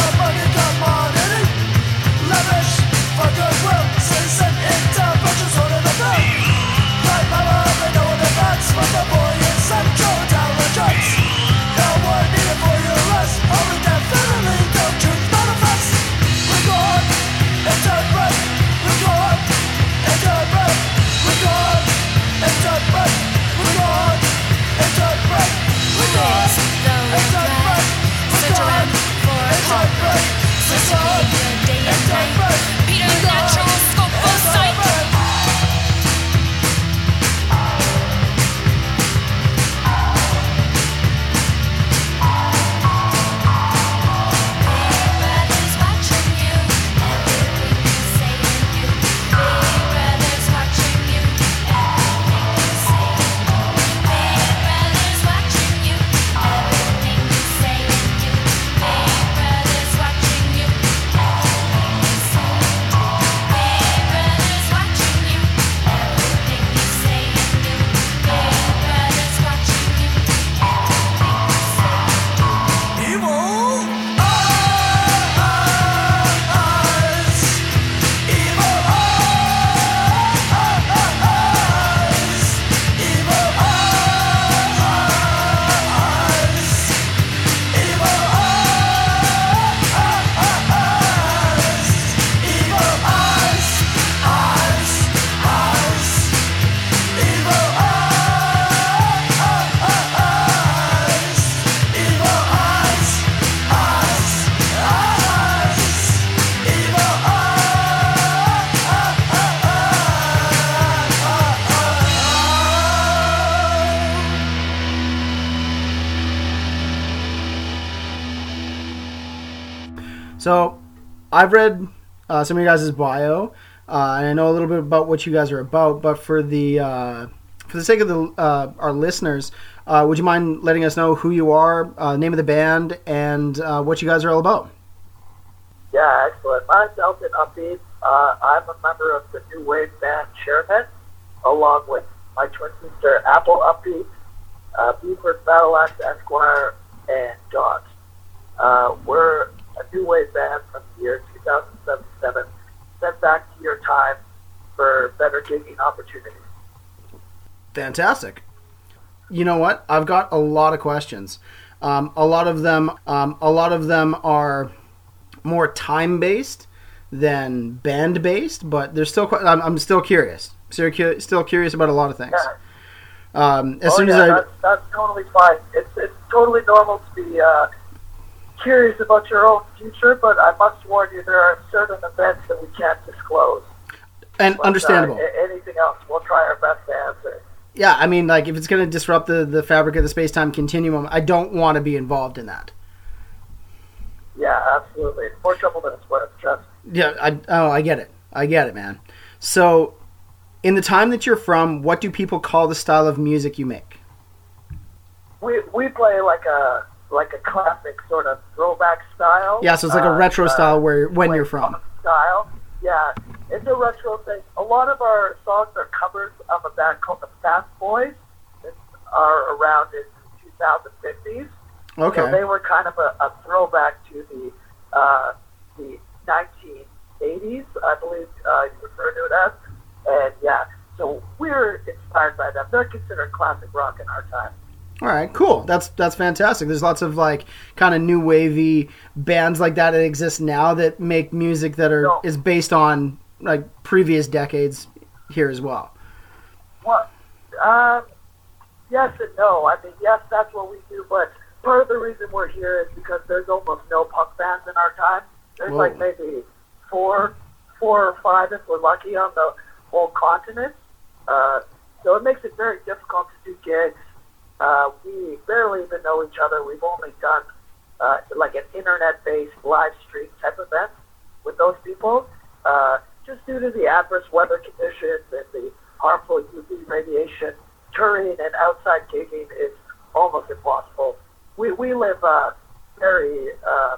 Somebody got my sun So, I've read uh, some of you guys' bio, uh, and I know a little bit about what you guys are about. But for the uh, for the sake of the uh, our listeners, uh, would you mind letting us know who you are, uh, name of the band, and what you guys are all about? Yeah, excellent. Myself and Upbeat, I'm a member of the new wave band Chairman, along with my twin sister Apple Upbeat, uh, Buford Battle Axe Esquire, and Dot. We're a new wave band from the year 2007, sent back to your time for better gigging opportunities. Fantastic. You know what? I've got a lot of questions. Um, a lot of them, um, a lot of them are more time based than band based, but they're still. I'm, I'm still curious. Still, still curious about a lot of things. Yeah. Um, as oh, soon yeah, as I, that's, that's totally fine. It's, it's totally normal to be uh, curious about your own future, but I must warn you, there are certain events that we can't disclose. and But, understandable. Uh, anything else, we'll try our best to answer. yeah, I mean, like if it's going to disrupt the the fabric of the space time continuum, I don't want to be involved in that. Yeah, absolutely. It's More trouble than it's worth. Trust. Yeah, I oh, I get it. I get it, man. So, in the time that you're from, what do people call the style of music you make? We we play like a like a classic sort of throwback style. Yeah, so it's like a Uh, retro uh, style where when you're from. Style. Yeah, it's a retro thing. A lot of our songs are covers of a band called the Fast Boys that are around in the 2050s. So Okay. they were kind of a, a throwback to the uh, the 1980s, I believe uh, you refer to it as. And yeah, so we're inspired by them. They're considered classic rock in our time. All right, cool. That's that's fantastic. There's lots of like kind of new wavy bands like that that exist now that make music that are No. is based on like previous decades here as well. Well, um, yes and no. I mean, yes, that's what we do, but part of the reason we're here is because there's almost no punk bands in our time. There's Whoa. like maybe four, four or five if we're lucky on the whole continent. Uh, so it makes it very difficult to do gigs. Uh, we barely even know each other. We've only done uh, like an internet-based live stream type event with those people, uh, just due to the adverse weather conditions and the harmful UV radiation. Touring and outside gigging is almost impossible. We we live uh, very uh,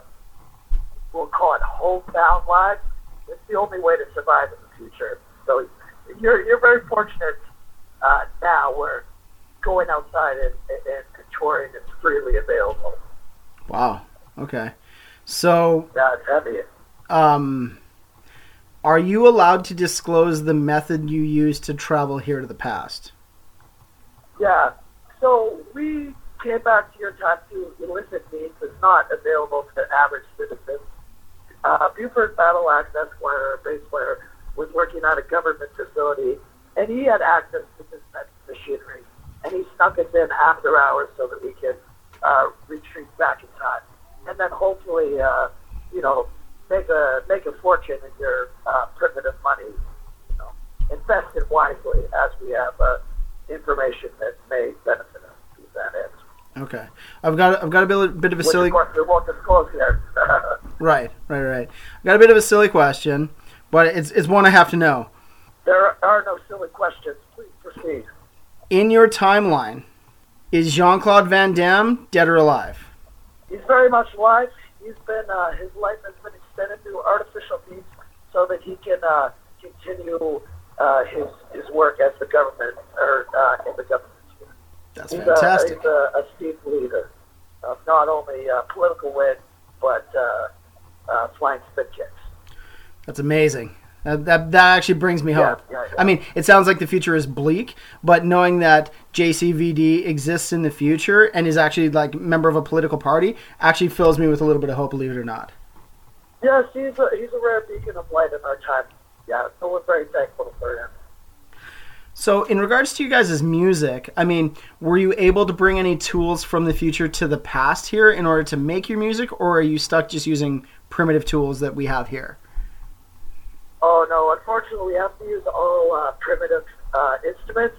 we'll call it homebound lives. It's the only way to survive in the future. So you're you're very fortunate uh, now where going outside and, and, and touring is freely available. Wow. Okay. So, Yeah, it's heavy. um, are you allowed to disclose the method you used to travel here to the past? Yeah. So we came back to your time to illicit means is not available to average citizens. Uh, Buford Battle Axe Esquire, bass player, was working at a government facility, and he had access to this machinery, and he snuck us in after hours so that we could uh, retreat back in time. And then hopefully uh, you know, make a make a fortune in your uh, primitive money. You know, invest it wisely as we have uh, information that may benefit us to that end. Okay, I've got I've got a bit, bit of a Which silly of course we won't disclose here. right, right, right. I've got a bit of a silly question, but it's it's one I have to know. there are no silly questions. Please proceed. In your timeline, is Jean Claude Van Damme dead or alive? He's very much alive. He's been uh, his life has been extended through artificial means so that he can uh, continue uh, his his work as the government or uh, in the government. That's He's, fantastic. A, he's a esteemed leader of not only uh, political wit but uh, uh, flying spit kicks. That's amazing. That, that that actually brings me hope. yeah, yeah. I mean, it sounds like the future is bleak, but knowing that JCVD exists in the future and is actually like a member of a political party actually fills me with a little bit of hope. Believe it or not. Yes, he's a he's a rare beacon of light in our time. Yeah, so we're very thankful for him. So, in regards to you guys' music, I mean, were you able to bring any tools from the future to the past here in order to make your music, or are you stuck just using primitive tools that we have here? Oh no, unfortunately, we have to use all uh, primitive uh, instruments.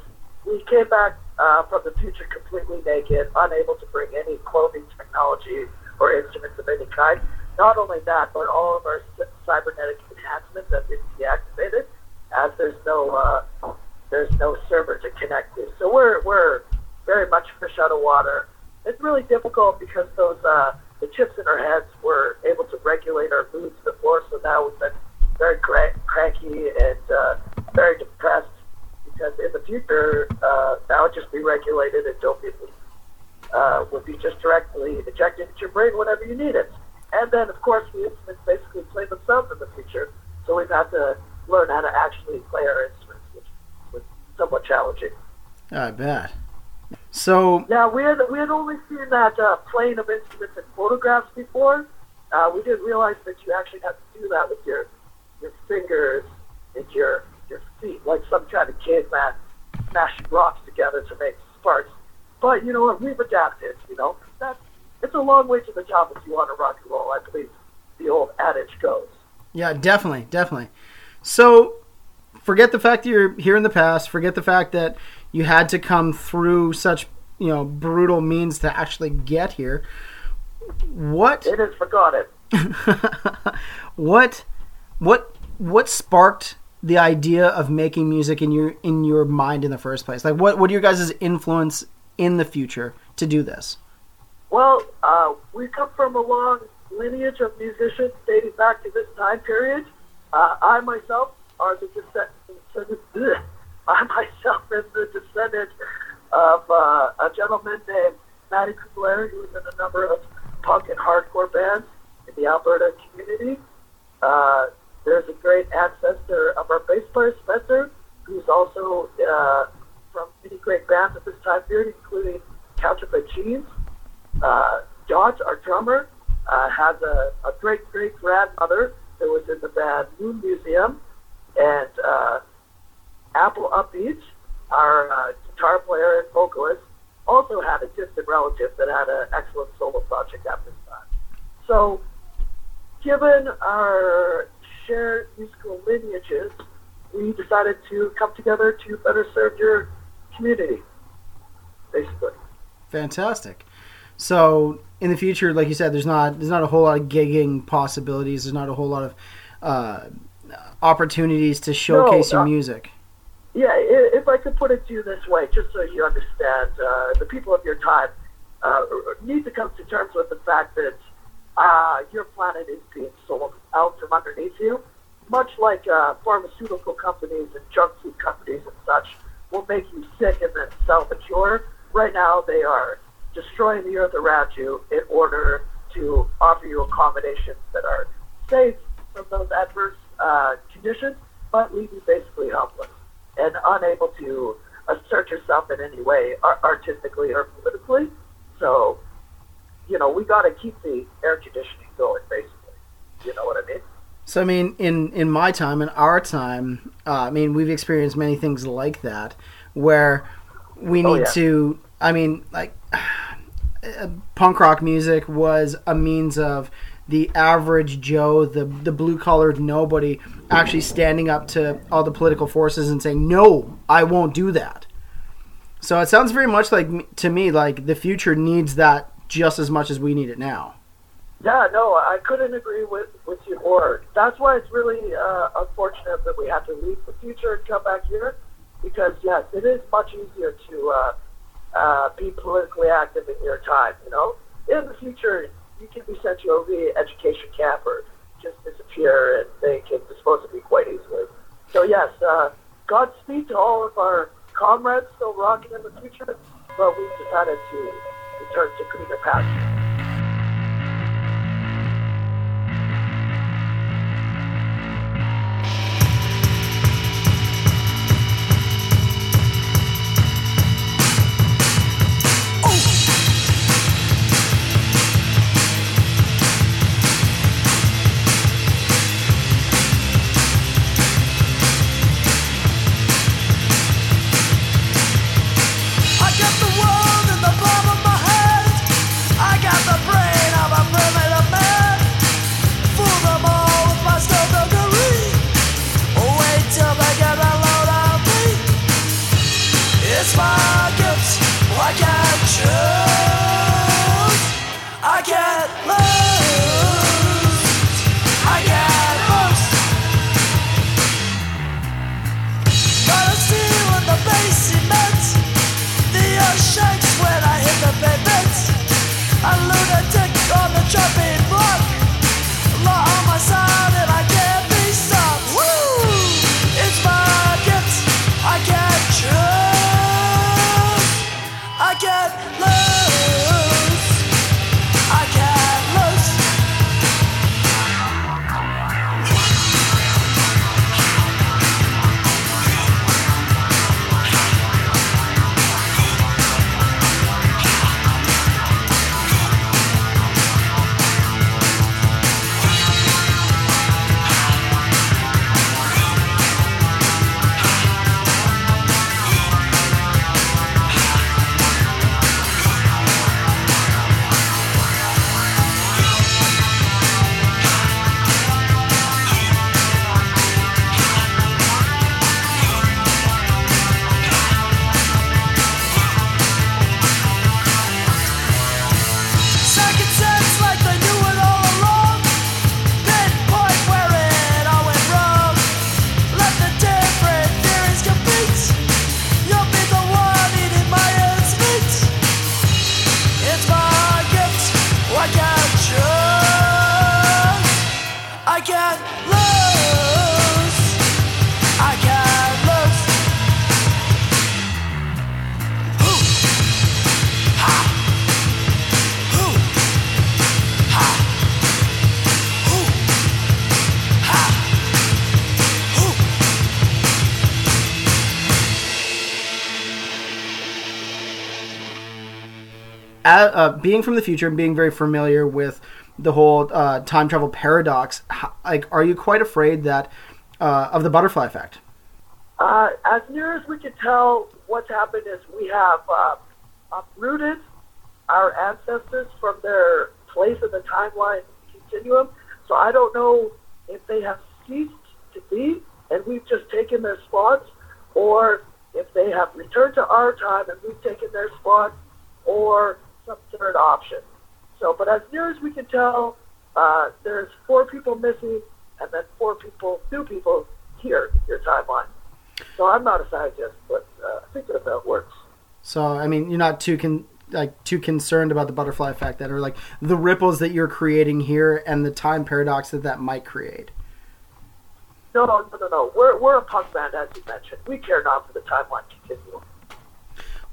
We came back uh, from the future completely naked, unable to bring any clothing technology or instruments of any kind. Not only that, but all of our cybernetic enhancements have been deactivated, as there's no uh, there's no server to connect to. So we're we're very much fish out of water. It's really difficult because those uh, the chips in our heads were able to regulate our moods before, so now we've been very cra- cranky and uh, very depressed because in the future uh, that would just be regulated and dopamine uh, would be just directly injected into your brain whenever you need it. And then, of course, the instruments basically play themselves in the future, so we've had to learn how to actually play our instruments, which was somewhat challenging. I bet. So, Yeah, we had we had only seen that uh, playing of instruments in photographs before. Uh, we didn't realize that you actually have to do that with your your fingers and your your feet, like some kind of caveman smashing rocks together to make sparks. But you know what? We've adapted. You know, that's it's a long way to the top if you want to rock and roll. I believe the old adage goes. yeah, definitely, definitely. So, forget the fact that you're here in the past. Forget the fact that you had to come through such, you know, brutal means to actually get here. What It is forgotten. what what what sparked the idea of making music in your in your mind in the first place? Like what what are your guys' influence in the future to do this? Well, uh, we come from a long lineage of musicians dating back to this time period. Uh, I myself are the descendant. I myself am the descendant of uh, a gentleman named Matty Kubler, who was in a number of punk and hardcore bands in the Alberta community. There's a great ancestor of our bass player, Spencer, who's also uh, from many great bands at this time period, including Counterfeit Jeans. Uh, Josh, our drummer, uh, has a, a great great grandmother that was in the band Moon Museum, and uh, Apple Upbeat, our uh, guitar player and vocalist, also had a distant relative that had an excellent solo project at this time. So, given our shared musical lineages, we decided to come together to better serve your community, basically. Fantastic. So in the future, like you said, there's not there's not a whole lot of gigging possibilities. There's not a whole lot of uh, opportunities to showcase your uh, music. Yeah, if I could put it to you this way, just so you understand, uh, the people of your time uh, need to come to terms with the fact that uh, your planet is being sold out from underneath you, much like uh, pharmaceutical companies and junk food companies and such will make you sick and then sell the cure. Right now, they are destroying the earth around you in order to offer you accommodations that are safe from those adverse uh, conditions, but leave you basically helpless and unable to assert yourself in any way, ar- artistically or politically. So, you know, we got to keep the air conditioning going, basically. You know what I mean? So I mean, in in my time, in our time, uh, I mean, we've experienced many things like that, where we Oh, need yeah. to. I mean, like uh, punk rock music was a means of the average Joe, the the blue collared nobody, actually standing up to all the political forces and saying, "No, I won't do that." So it sounds very much like to me like the future needs that just as much as we need it now. Yeah, no, I couldn't agree with, with you more. That's why it's really uh, unfortunate that we have to leave the future and come back here, because yes, it is much easier to uh, uh, be politically active in your time. You know, in the future, you can be sent to a re-education camp or just disappear, and they can dispose of you quite easily. So yes, uh, Godspeed to all of our comrades still rocking in the future, but we've decided to return to greener uh, being from the future and being very familiar with the whole uh, time travel paradox, how, like, are you quite afraid that uh, of the butterfly effect? Uh, as near as we can tell, what's happened is we have uh, uprooted our ancestors from their place in the timeline continuum. So I don't know if they have ceased to be and we've just taken their spots, or if they have returned to our time and we've taken their spots, or some third option. So, but as near as we can tell, uh, there's four people missing, and then four people, new people here in your timeline. So I'm not a scientist, but uh, I think that that works. So I mean, you're not too con- like too concerned about the butterfly effect that are like the ripples that you're creating here and the time paradox that that might create. No, no, no, no, no. We're we're a punk band, as you mentioned. We care not for the timeline continuum.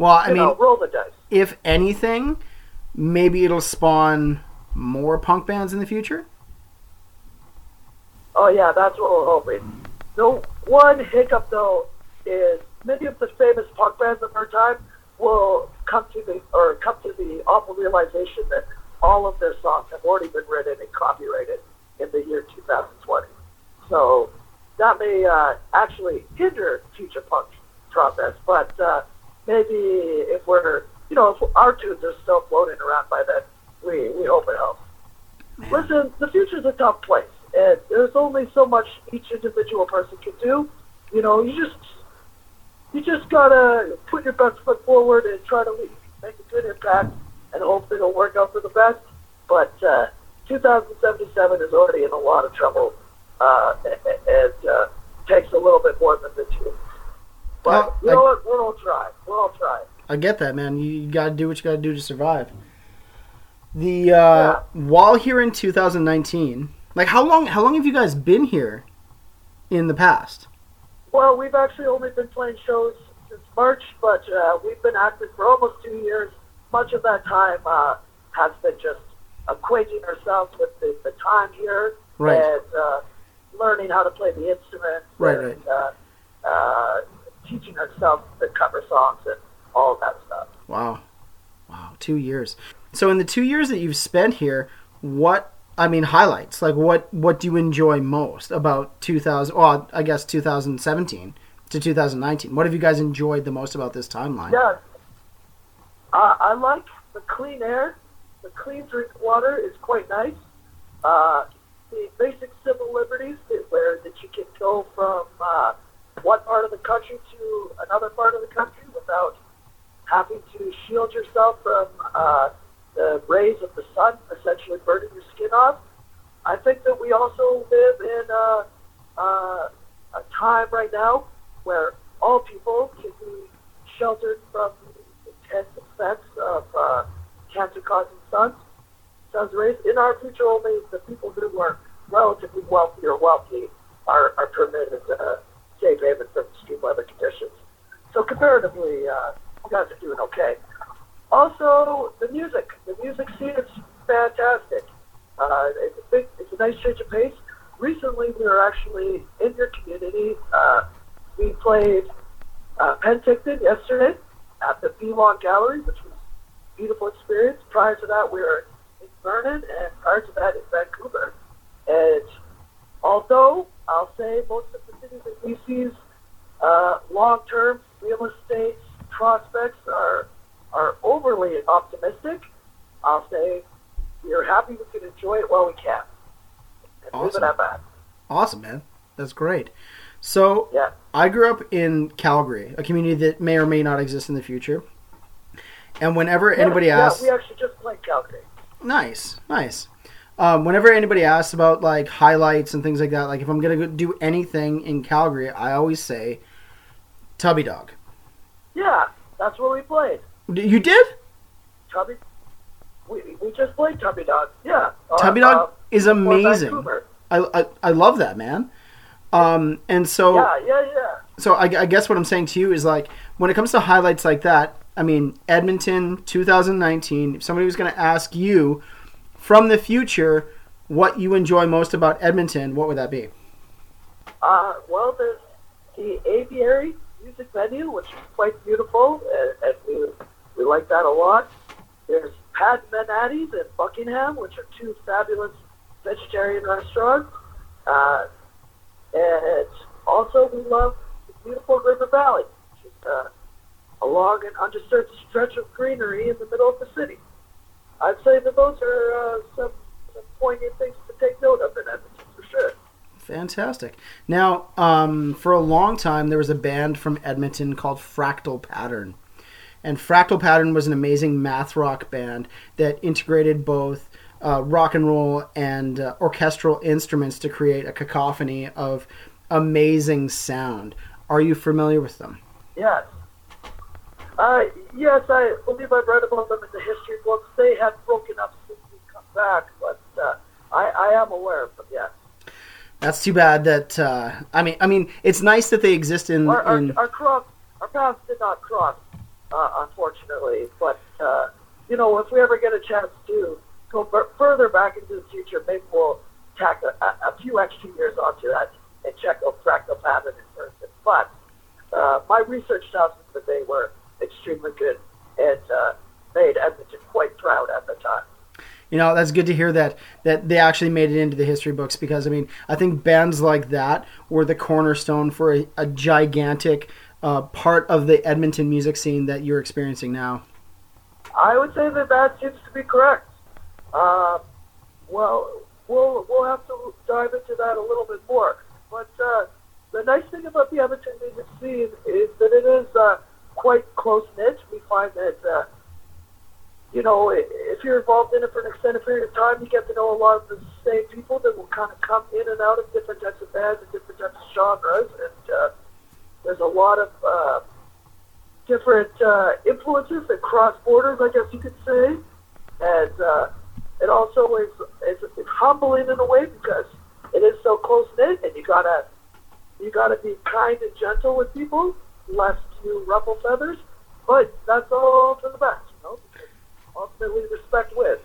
Well, I You mean, know, roll the dice. if anything, maybe it'll spawn more punk bands in the future. Oh yeah, that's what we're hoping. The one hiccup though is many of the famous punk bands of our time will come to the or come to the awful realization that all of their songs have already been written and copyrighted in the year 2020. So that may uh, actually hinder future punk progress, but uh, maybe if we're you know if our tunes are still floating around by then, we we hope it helps. Listen, the future's a tough place, and there's only so much each individual person can do. You know, you just you just gotta put your best foot forward and try to leave, make a good impact, and hope it'll work out for the best. But uh, 2077 is already in a lot of trouble, uh, and uh, takes a little bit more than the two. But Well, you know I- we'll all trying. We're all trying. I get that, man. You, you got to do what you got to do to survive. The uh, while here in 2019, like how long? How long have you guys been here in the past? Well, we've actually only been playing shows since March, but uh, we've been active for almost two years. Much of that time uh, has been just acquainting ourselves with the, the time here Right. and uh, learning how to play the instrument. Right, and Uh, uh, teaching ourselves the cover songs and all that stuff. Wow, wow, two years. So in the two years that you've spent here, what I mean highlights? Like what what do you enjoy most about 2000? Well, I guess 2017 to 2019. What have you guys enjoyed the most about this timeline? Yeah, uh, I like the clean air. The clean drink water is quite nice. Uh, the basic civil liberties that, where that you can go from uh, one part of the country to another part of the country without having to shield yourself from uh, the rays of the sun, essentially burning your skin off. I think that we also live in a, uh, a time right now where all people can be sheltered from the intense effects of uh, cancer-causing suns, sun's rays. In our future, only the people who are relatively wealthy or wealthy are, are permitted uh, safe haven from extreme weather conditions. So comparatively, uh, you guys are doing okay. Also, the music. The music scene is fantastic. Uh, it's a big, it's a nice change of pace. Recently, we were actually in your community. Uh, we played uh, Penticton yesterday at the Belong Gallery, which was a beautiful experience. Prior to that, we were in Vernon, and prior to that, in Vancouver. And although I'll say most of cities BC's uh, long-term real estate prospects are are overly optimistic, I'll say we're happy we can enjoy it while we can. And Awesome. it at that. Awesome, man. That's great. So Yeah. I grew up in Calgary, a community that may or may not exist in the future. And whenever Yeah, anybody yeah, asks, we actually just played Calgary. nice, nice. Um, whenever anybody asks about like highlights and things like that, like if I'm gonna do anything in Calgary, I always say Tubby Dog. Yeah, that's where we played. You did? Tubby. We, we just played Tubby Dog. Yeah. Uh, Tubby Dog uh, is amazing. I, I I love that man. Um, and so Yeah, yeah, yeah. so I, I guess what I'm saying to you is like when it comes to highlights like that, I mean Edmonton 2019. If somebody was going to ask you from the future what you enjoy most about Edmonton, what would that be? Uh, well, there's the Aviary Music Venue, which is quite beautiful, and, and we, we like that a lot. There's Padmanadi's in Buckingham, which are two fabulous vegetarian restaurants. Uh, and also, we love the beautiful River Valley, which is uh, a long and undisturbed stretch of greenery in the middle of the city. I'd say that those are uh, some, some poignant things to take note of in Edmonton, for sure. Fantastic. Now, um, for a long time, there was a band from Edmonton called Fractal Pattern. And Fractal Pattern was an amazing math rock band that integrated both uh, rock and roll and uh, orchestral instruments to create a cacophony of amazing sound. Are you familiar with them? Yes. Uh, yes, I believe I've read about them in the history books. They have broken up since we come back, but uh, I, I am aware of them. Yes. That's too bad. That uh, I mean, I mean, it's nice that they exist in. Our, our, in our cross, our paths did not cross, uh, unfortunately. But uh, you know, if we ever get a chance to go fur- further back into the future, maybe we'll tack a, a, a few extra years onto that and check out fractal pattern in person. But uh, my research tells me that they were extremely good and uh, made Edmonton quite proud at the time. You know, that's good to hear that that they actually made it into the history books because I mean, I think bands like that were the cornerstone for a, a gigantic uh, part of the Edmonton music scene that you're experiencing now. I would say that that seems to be correct. Uh, well, we'll we'll have to dive into that a little bit more. But uh, the nice thing about the Edmonton music scene is that it is uh, quite close knit. We find that uh, you know if you're involved in it for an extended period of time, you get to know a lot of the same people that will kind of come in and out of different types of bands and different types of genres, and uh, there's a lot of uh, different uh, influences that cross borders, I guess you could say, and uh, it also is it's, it's humbling in a way because it is so close knit, and you gotta you gotta be kind and gentle with people, lest you ruffle feathers. But that's all for the best, you know. Because ultimately, respect wins.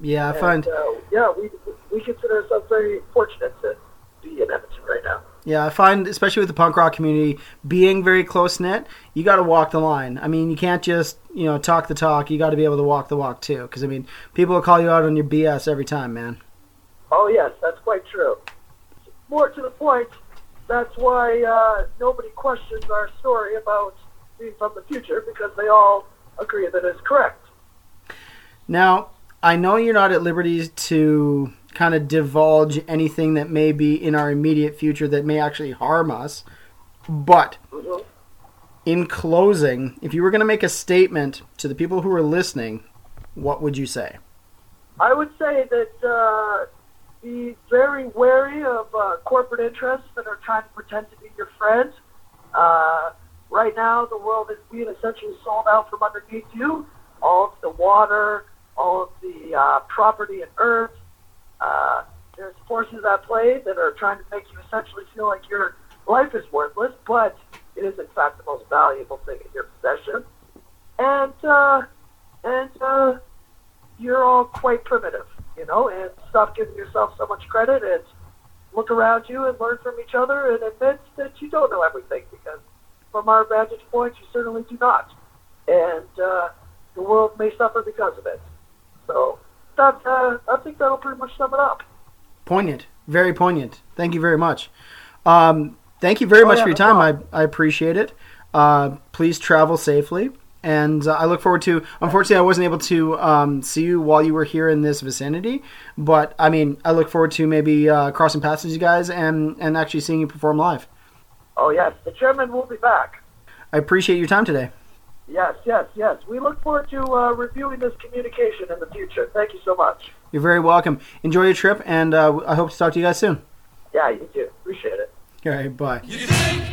Yeah, I And, find uh, yeah, we we consider ourselves very fortunate to be in Edmonton right now. yeah, I find especially with the punk rock community being very close knit, you got to walk the line. I mean, you can't just you know talk the talk. You got to be able to walk the walk too. Because I mean, people will call you out on your BS every time, man. Oh yes, that's quite true. More to the point, that's why uh, nobody questions our story about being from the future because they all agree that it's correct. Now, I know you're not at liberty to kind of divulge anything that may be in our immediate future that may actually harm us, but Mhm. in closing, if you were going to make a statement to the people who are listening, what would you say? I would say that uh, be very wary of uh, corporate interests that are trying to pretend to be your friend. Uh, right now, the world is being essentially sold out from underneath you. All of the water, all of the uh, property and earth. Uh, there's forces at play that are trying to make you essentially feel like your life is worthless, but it is in fact the most valuable thing in your possession. And uh, and uh, you're all quite primitive, you know, and stop giving yourself so much credit and look around you and learn from each other and admit that you don't know everything because from our vantage point, you certainly do not. And uh, the world may suffer because of it. So that, uh, I think that'll pretty much sum it up. Poignant, very poignant. Thank you very much. Um, thank you very Oh, much yeah, for your no time. I. I appreciate it. Uh, please travel safely. And uh, I look forward to. Unfortunately, I wasn't able to um, see you while you were here in this vicinity, but I mean, I look forward to maybe uh, crossing paths with you guys and and actually seeing you perform live. Oh, yes, the chairman will be back. I appreciate your time today. Yes, yes, yes. We look forward to uh, reviewing this communication in the future. Thank you so much. You're very welcome. Enjoy your trip, and uh, I hope to talk to you guys soon. Yeah, you too. Appreciate it. All right, bye.